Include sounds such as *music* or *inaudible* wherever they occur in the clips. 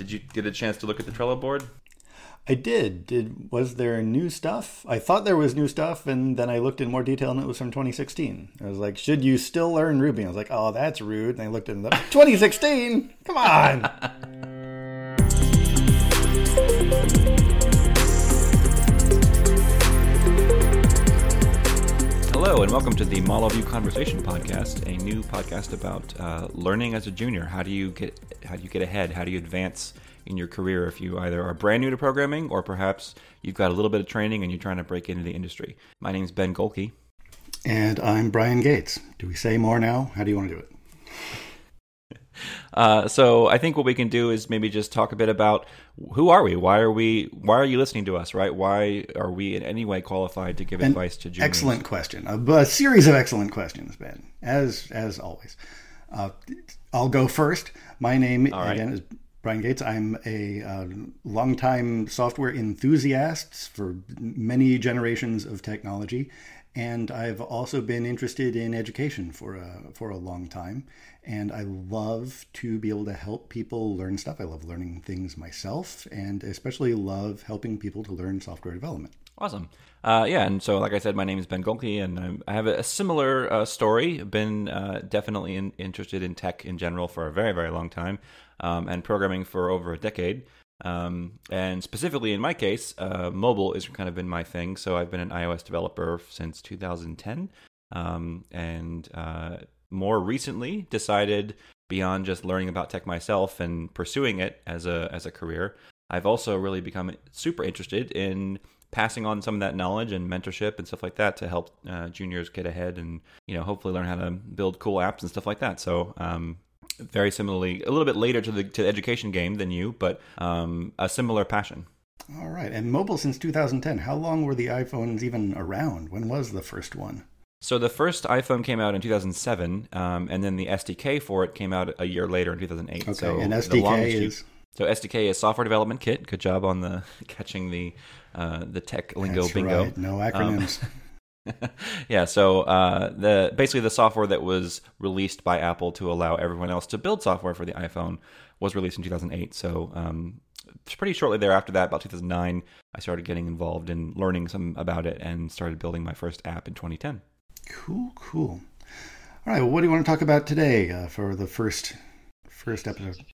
Did you get a chance to look at the Trello board? I did. Did was there new stuff? I thought there was new stuff, and then I looked in more detail, and it was from 2016. I was like, "Should you still learn Ruby?" I was like, "Oh, that's rude." And I looked in the *laughs* 2016. Come on. *laughs* and welcome to the Model View Conversation Podcast, a new podcast about uh, learning as a junior. How do you get how do you get ahead? How do you advance in your career if you either are brand new to programming or perhaps you've got a little bit of training and you're trying to break into the industry? My name is Ben Golke. And I'm Brian Gates. Do we say more now? How do you want to do it? Uh, so I think what we can do is maybe just talk a bit about who are we? Why are we? Why are you listening to us? Right? Why are we in any way qualified to give An advice to juniors? Excellent question. A, a, series of excellent questions, Ben. As as always, uh, I'll go first. My name right. again is Brian Gates. I'm a uh, longtime software enthusiast for many generations of technology, and I've also been interested in education for a for a long time and I love to be able to help people learn stuff. I love learning things myself, and especially love helping people to learn software development. Awesome. Uh, yeah, and so like I said, my name is Ben Golke, and I have a similar uh, story. Been uh, definitely in, interested in tech in general for a very, very long time, um, and programming for over a decade. Um, and specifically in my case, uh, mobile has kind of been my thing. So I've been an iOS developer since 2010, um, and uh, more recently decided beyond just learning about tech myself and pursuing it as a as a career, I've also really become super interested in passing on some of that knowledge and mentorship and stuff like that to help uh, juniors get ahead and you know hopefully learn how to build cool apps and stuff like that. So um, very similarly, a little bit later to the to the education game than you, but um, a similar passion. All right, and mobile since 2010. How long were the iPhones even around? When was the first one? So the first iPhone came out in 2007, um, and then the SDK for it came out a year later in 2008. Okay, so and SDK is so SDK is software development kit. Good job on the *laughs* catching the uh, the tech lingo That's bingo. Right. No um, acronyms. Um, *laughs* *laughs* yeah, so uh, the basically the software that was released by Apple to allow everyone else to build software for the iPhone was released in 2008. So um, pretty shortly thereafter that, about 2009, I started getting involved in learning some about it and started building my first app in 2010. Cool, cool. All right, well, what do you want to talk about today uh, for the first first episode?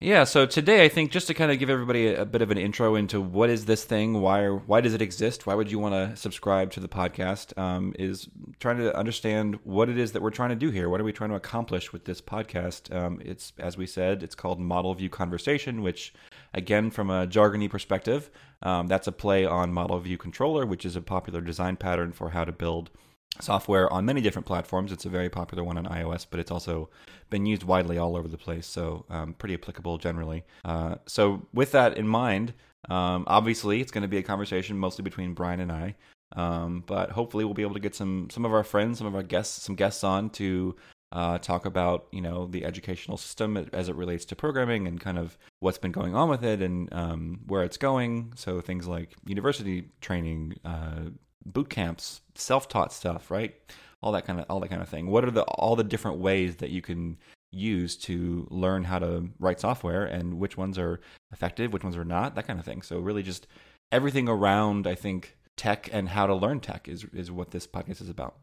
Yeah, so today I think just to kind of give everybody a, a, bit of an intro into what is this thing, why why does it exist, why would you want to subscribe to the podcast, um, is trying to understand what it is that we're trying to do here. What are we trying to accomplish with this podcast? Um, it's as we said, it's called Model View Conversation, which again, from a jargony perspective, um, that's a play on Model View Controller, which is a popular design pattern for how to build software on many different platforms. It's a very popular one on iOS, but it's also been used widely all over the place, so um, pretty applicable generally. Uh, so, with that in mind, um, obviously it's going to be a conversation mostly between Brian and I, um, but hopefully we'll be able to get some some of our friends, some of our guests, some guests on to uh, talk about you know the educational system as it relates to programming and kind of what's been going on with it and um, where it's going. So things like university training, uh, boot camps, self-taught stuff, right? All that kind of all that kind of thing. What are the all the different ways that you can use to learn how to write software and which ones are effective, which ones are not, that kind of thing. So really just everything around I think tech and how to learn tech is is what this podcast is about.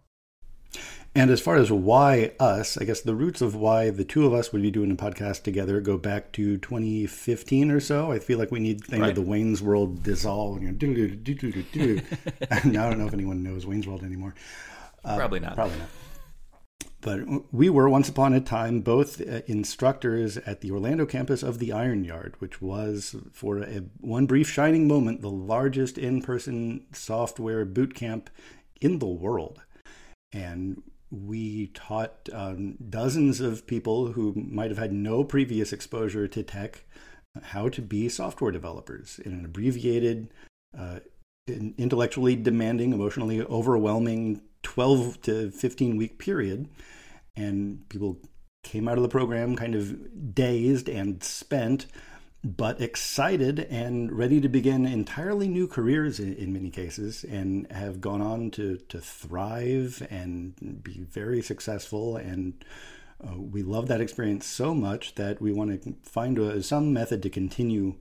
And as far as why us, I guess the roots of why the two of us would be doing a podcast together go back to 2015 or so. I feel like we need things right. the Wayne's World dissolve. You know, *laughs* now I don't know if anyone knows Wayne's World anymore. Uh, probably not. Probably not. But we were once upon a time both uh, instructors at the Orlando campus of the Iron Yard, which was, for a, one brief shining moment, the largest in person software boot camp in the world. And we taught um, dozens of people who might have had no previous exposure to tech how to be software developers in an abbreviated, uh, intellectually demanding, emotionally overwhelming 12 to 15 week period. And people came out of the program kind of dazed and spent but excited and ready to begin entirely new careers in, in, many cases and have gone on to, to thrive and be very successful and uh, we love that experience so much that we want to find a, some method to continue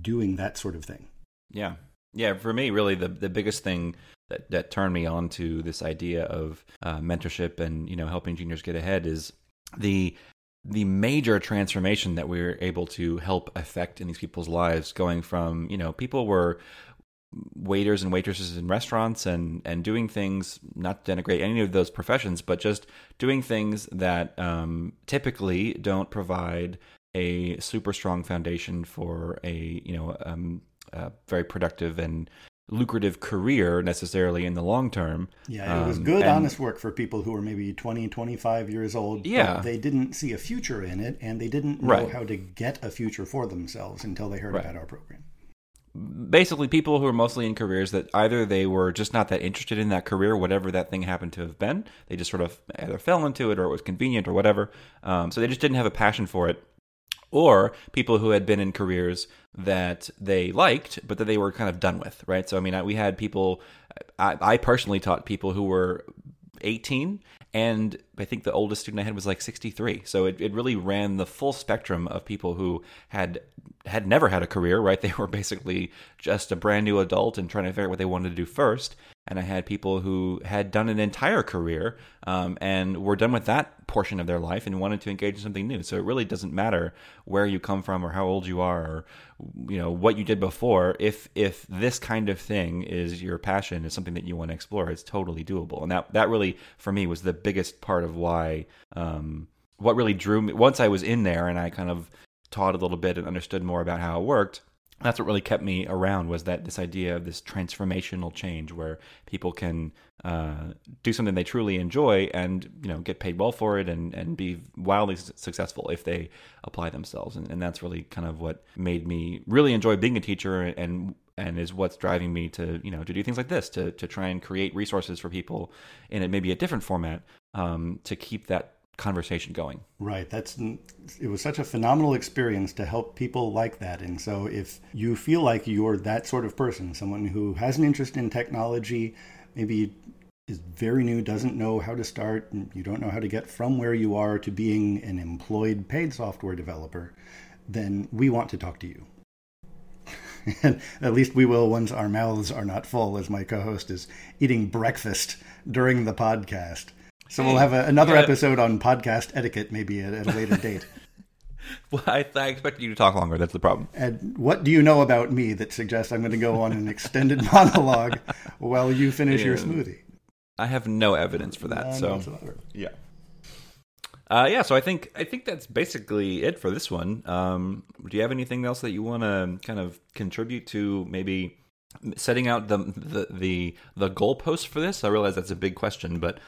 doing that sort of thing. Yeah. Yeah, for me, really, the the biggest thing that that turned me on to this idea of uh, mentorship and you know helping juniors get ahead is the the major transformation that we are able to help affect in these people's lives, going from you know people were waiters and waitresses in restaurants and and doing things not to denigrate any of those professions, but just doing things that um, typically don't provide a super strong foundation for a you know um, uh, very productive and lucrative career necessarily in the long term. Yeah, it was um, good, and, honest work for people who were maybe 20, 25 years old. Yeah. they didn't see a future in it and they didn't know right. how to get a future for themselves until they heard right. about our program. Basically, people who are mostly in careers that either they were just not that interested in that career, whatever that thing happened to have been. They just sort of either fell into it or it was convenient or whatever. Um, so they just didn't have a passion for it or people who had been in careers that they liked, but that they were kind of done with, right? So, I mean, I, we had people, I, I personally taught people who were 18 and I think the oldest student I had was like 63. So it, it really ran the full spectrum of people who had had never had a career, right? They were basically just a brand new adult and trying to figure out what they wanted to do first and I had people who had done an entire career um, and were done with that portion of their life and wanted to engage in something new. So it really doesn't matter where you come from or how old you are or you know what you did before. If if this kind of thing is your passion, is something that you want to explore, it's totally doable. And that that really for me was the biggest part of why um, what really drew me. Once I was in there and I kind of taught a little bit and understood more about how it worked that's what really kept me around was that this idea of this transformational change where people can uh, do something they truly enjoy and you know get paid well for it and and be wildly successful if they apply themselves and, and that's really kind of what made me really enjoy being a teacher and and is what's driving me to you know to do things like this to to try and create resources for people in a, maybe a different format um, to keep that conversation going. Right. That's it was such a phenomenal experience to help people like that. And so if you feel like you're that sort of person, someone who has an interest in technology, maybe is very new, doesn't know how to start, you don't know how to get from where you are to being an employed paid software developer, then we want to talk to you. *laughs* and at least we will once our mouths are not full, as my co host is eating breakfast during the podcast. So we'll have a, another yeah. episode on podcast etiquette maybe at, at a later *laughs* date. well, I, I expected you to talk longer. That's the problem. And what do you know about me that suggests I'm going to go on an extended *laughs* monologue while you finish yeah. your smoothie? I have no evidence for that. None so whatsoever. yeah. Uh, yeah, so I think I think that's basically it for this one. Um, do you have anything else that you want to kind of contribute to? Maybe setting out the the the, the goalpost for this. I realize that's a big question, but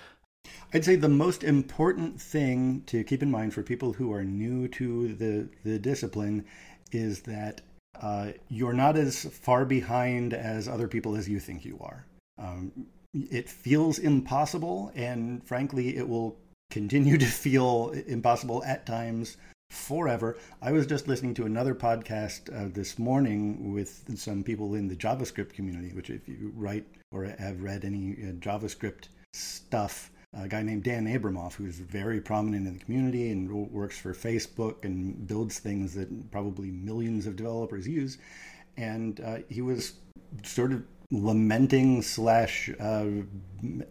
I'd say the most important thing to keep in mind for people who are new to the, the discipline is that uh, you're not as far behind as other people as you think you are. Um, it feels impossible, and frankly, it will continue to feel impossible at times forever. I was just listening to another podcast uh, this morning with some people in the JavaScript community, which, if you write or have read any uh, JavaScript stuff, a guy named Dan Abramov, who's very prominent in the community and works for Facebook and builds things that probably millions of developers use. And uh, he was sort of lamenting slash uh,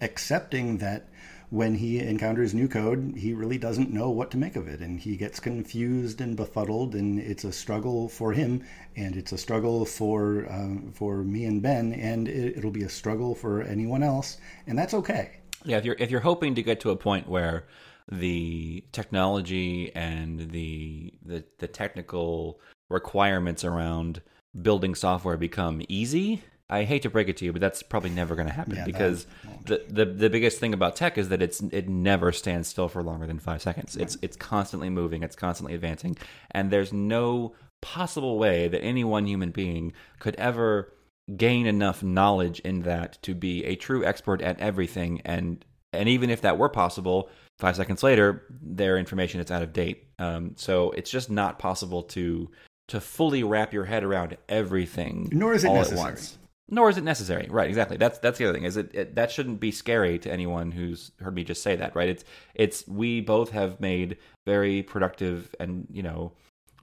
accepting that when he encounters new code, he really doesn't know what to make of it, and he gets confused and befuddled, and it's a struggle for him, and it's a struggle for uh, for me and Ben, and it, it'll be a struggle for anyone else, and that's okay. Yeah, if you're if you're hoping to get to a point where the technology and the the, the technical requirements around building software become easy, I hate to break it to you, but that's probably never going to happen yeah, because the, the the biggest thing about tech is that it's it never stands still for longer than five seconds. Right. It's it's constantly moving, it's constantly advancing, and there's no possible way that any one human being could ever gain enough knowledge in that to be a true expert at everything and and even if that were possible five seconds later their information is out of date um, so it's just not possible to to fully wrap your head around everything nor is it necessary nor is it necessary. Right, exactly. That's that's the other thing. Is it, it, that shouldn't be scary to anyone who's heard me just say that. Right. It's it's we both have made very productive and you know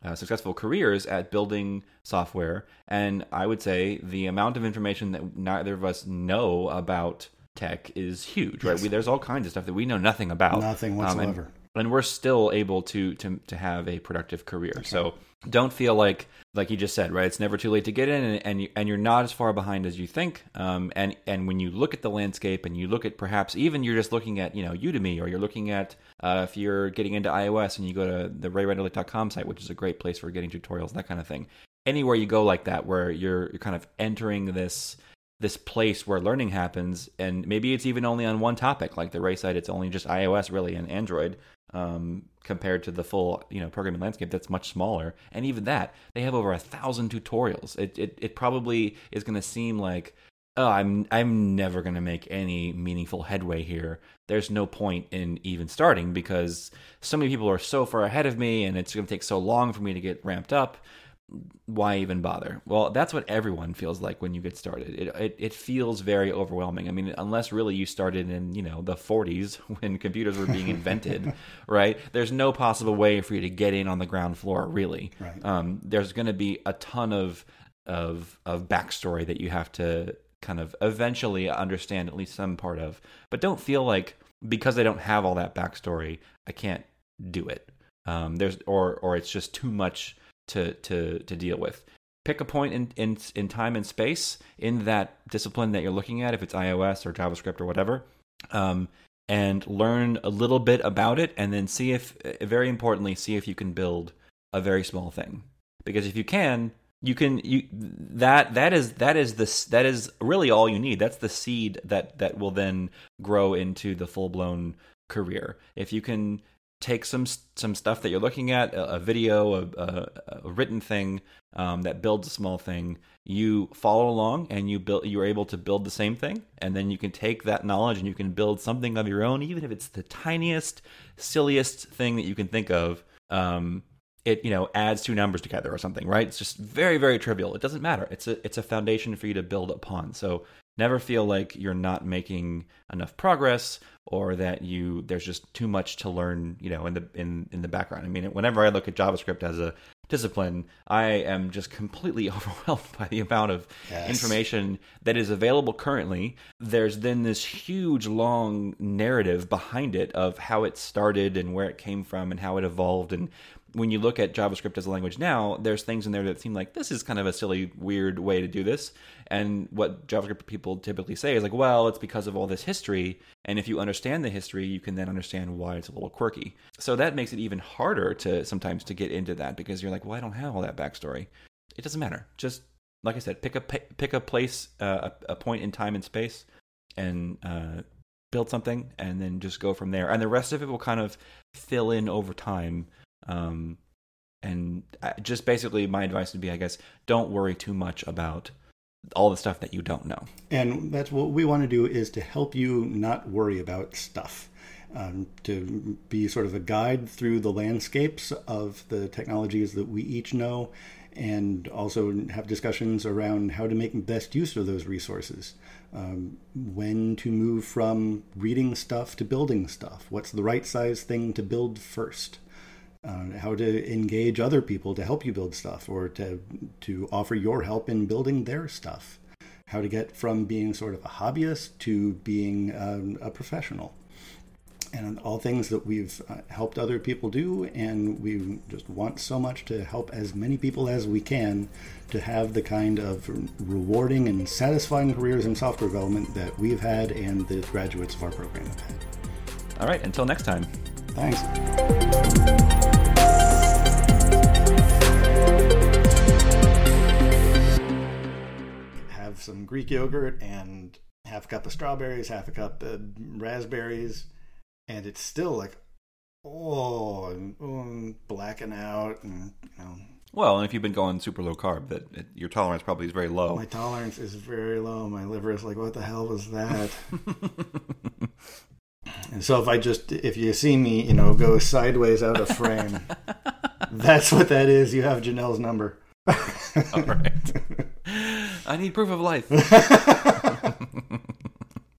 uh, successful careers at building software, and I would say the amount of information that neither of us know about tech is huge. Right. Yes. We, there's all kinds of stuff that we know nothing about. Nothing Um, and- we're still able to to to have a productive career. So don't feel like like you just said, right? It's never too late to get in, and and, you, and you're not as far behind as you think. Um, and and when you look at the landscape, and you look at perhaps even you're just looking at you know Udemy, or you're looking at uh, if you're getting into iOS, and you go to the RayWenderlich.com site, which is a great place for getting tutorials, that kind of thing. Anywhere you go like that, where you're you're kind of entering this this place where learning happens and maybe it's even only on one topic like the ray side it's only just ios really and android um, compared to the full you know programming landscape that's much smaller. And even that they have over a thousand tutorials. It, it, it probably is going to seem like oh i'm i'm never going to make any meaningful headway here. There's no point in even starting because so many people are so far ahead of me and it's going to take so long for me to get ramped up why even bother? Well, that's what everyone feels like when you get started. It, it it feels very overwhelming. I mean, unless really you started in you know the 40s *laughs* when computers were being invented, *laughs* right? There's no possible way for you to get in on the ground floor. Really, Right. um, there's going to be a ton of of of backstory that you have to kind of eventually understand at least some part of. But don't feel like because I don't have all that backstory, I can't do it. Um, there's or or it's just too much to to to deal with. Pick a point in, in in time and space in that discipline that you're looking at, if it's iOS or JavaScript or whatever, um, and learn a little bit about it, and then see if, uh, very importantly, see if you can build a very small thing. Because if you can, you can you that that is that is the that is really all you need. That's the seed that that will then grow into the full blown career. If you can take some some stuff that you're looking at a, a video a, a, a written thing um, that builds a small thing. You follow along and you build you're able to build the same thing and then you can take that knowledge and you can build something of your own even if it's the tiniest silliest thing that you can think of. Um, it you know adds two numbers together or something right? It's just very very trivial. It doesn't matter. It's a it's a foundation for you to build upon. So never feel like you're not making enough progress or that you there's just too much to learn you know in the in in the background. I mean whenever i look at javascript as a discipline i am just completely *laughs* overwhelmed by the amount of Yes. information that is available currently there's then this huge long narrative behind it of how it started and where it came from and how it evolved and when you look at JavaScript as a language now, there's things in there that seem like this is kind of a silly, weird way to do this. And what JavaScript people typically say is like, well, it's because of all this history. And if you understand the history, you can then understand why it's a little quirky. So that makes it even harder to sometimes to get into that because you're like, well, I don't have all that backstory. It doesn't matter. Just like I said, pick a pick a place, uh, a, point in time and space, and uh, build something, and then just go from there. And the rest of it will kind of fill in over time um, and just basically, my advice would be, I guess, don't worry too much about all the stuff that you don't know. And that's what we want to do is to help you not worry about stuff. Um, to be sort of a guide through the landscapes of the technologies that we each know, and also have discussions around how to make best use of those resources. Um, when to move from reading stuff to building stuff. What's the right size thing to build first? uh, how to engage other people to help you build stuff or to to offer your help in building their stuff how to get from being sort of a hobbyist to being um, a professional and all things that we've uh, helped other people do and we just want so much to help as many people as we can to have the kind of rewarding and satisfying careers in software development that we've had and the graduates of our program have had. All right, until next time. thanks. Have some Greek yogurt and half a cup of strawberries, half a cup of raspberries, and it's still like, oh, and, oh, and blacking out, and you know, Well, and if you've been going super low carb, that it, your tolerance probably is very low. my tolerance is very low. My liver is like, what the hell was that? *laughs* and so if I just, if you see me, you know, go sideways out of frame, *laughs* that's what that is. You have Janelle's number. All right. *laughs* I need proof of life.